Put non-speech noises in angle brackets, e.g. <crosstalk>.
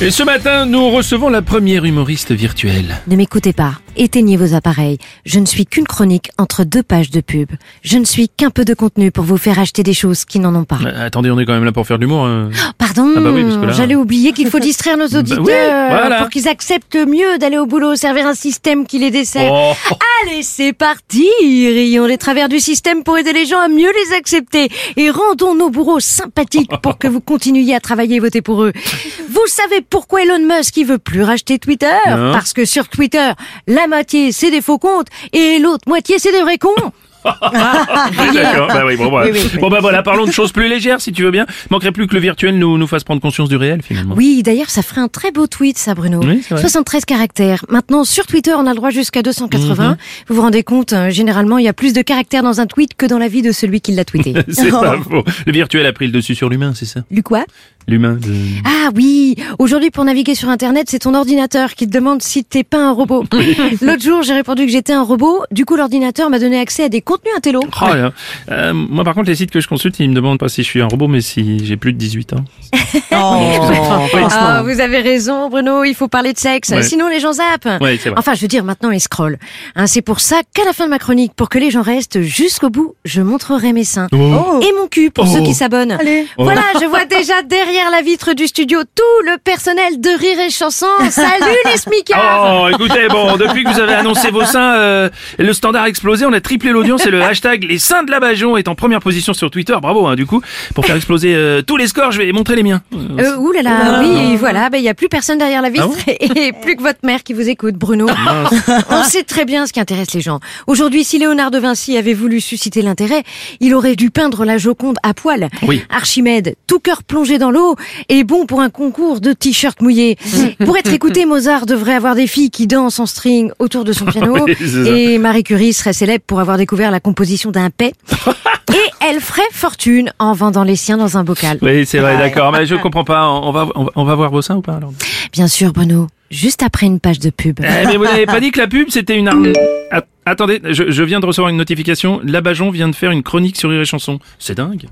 Et ce matin, nous recevons la première humoriste virtuelle. Ne m'écoutez pas. Éteignez vos appareils. Je ne suis qu'une chronique entre deux pages de pub. Je ne suis qu'un peu de contenu pour vous faire acheter des choses qui n'en ont pas. Euh, attendez, on est quand même là pour faire de l'humour. hein. Pardon, Ah bah oui, parce que là- j'allais oublier qu'il faut distraire nos <laughs> auditeurs oui, voilà. pour qu'ils acceptent mieux d'aller au boulot, servir un système qui les dessert. Oh. <laughs> Allez, c'est parti Rions les travers du système pour aider les gens à mieux les accepter et rendons nos bourreaux sympathiques pour que vous continuiez à travailler et voter pour eux. Vous savez pourquoi Elon Musk il veut plus racheter Twitter? Non. Parce que sur Twitter, la moitié c'est des faux comptes et l'autre moitié c'est des vrais cons. <laughs> D'accord, bah oui, bon, bah, Oui, oui, oui. bon bah voilà, parlons de choses plus légères si tu veux bien. Manquerait plus que le virtuel nous, nous fasse prendre conscience du réel finalement. Oui, d'ailleurs, ça ferait un très beau tweet, ça, Bruno. Oui, c'est vrai. 73 caractères. Maintenant, sur Twitter, on a le droit jusqu'à 280. Mhm. Vous vous rendez compte, hein, généralement, il y a plus de caractères dans un tweet que dans la vie de celui qui l'a tweeté. <laughs> C'est pas <laughs> faux. Le virtuel a pris le dessus sur l'humain, c'est ça? Lu quoi? L'humain. Ah oui, aujourd'hui, pour naviguer sur Internet, c'est ton ordinateur qui te demande si t'es pas un robot. <laughs> L'autre jour, j'ai répondu que j'étais un robot. Du coup, l'ordinateur m'a donné accès à des contenus intello. Oh là. Euh, moi par contre les sites que je consulte ils me demandent pas si je suis un robot mais si j'ai plus de 18 ans. <laughs> Ah, vous avez raison, Bruno, il faut parler de sexe. Ouais. Sinon, les gens zappent. Ouais, c'est vrai. Enfin, je veux dire, maintenant, ils scrollent. Hein, c'est pour ça qu'à la fin de ma chronique, pour que les gens restent jusqu'au bout, je montrerai mes seins. Oh. Et mon cul pour Oh. ceux qui s'abonnent. Voilà, je vois déjà derrière la vitre du studio tout le personnel de Rire et Chanson. Salut les smicards <laughs> Oh, écoutez, bon, depuis que vous avez annoncé vos seins, euh, le standard a explosé, on a triplé l'audience et le hashtag les seins de la Bajon est en première position sur Twitter. Bravo, hein, du coup, pour faire exploser euh, tous les scores, je vais montrer les miens. Euh, ouh là là, oui, voilà, ben il y a plus personne derrière la vitre Ah <laughs> et plus que votre mère qui vous écoute, Bruno. On sait très bien ce qui intéresse les gens. Aujourd'hui, si Léonard de Vinci avait voulu susciter l'intérêt, il aurait dû peindre la Joconde à poil. Oui. Archimède, tout cœur plongé dans l'eau, est bon pour un concours de t-shirts mouillés. <laughs> pour être écouté, Mozart devrait avoir des filles qui dansent en string autour de son <laughs> piano. Oui, et Marie Curie serait célèbre pour avoir découvert la composition d'un paix. <laughs> et elle ferait fortune en vendant les siens dans un bocal. Oui, c'est vrai, d'accord, mais je comprends pas, on va, on va, voir vos seins ou pas alors Bien sûr, Bruno. Juste après une page de pub. Eh, mais vous n'avez pas dit que la pub c'était une arme. Att- Attendez, je, je viens de recevoir une notification. La Bajon vient de faire une chronique sur Rire et Chanson. C'est dingue.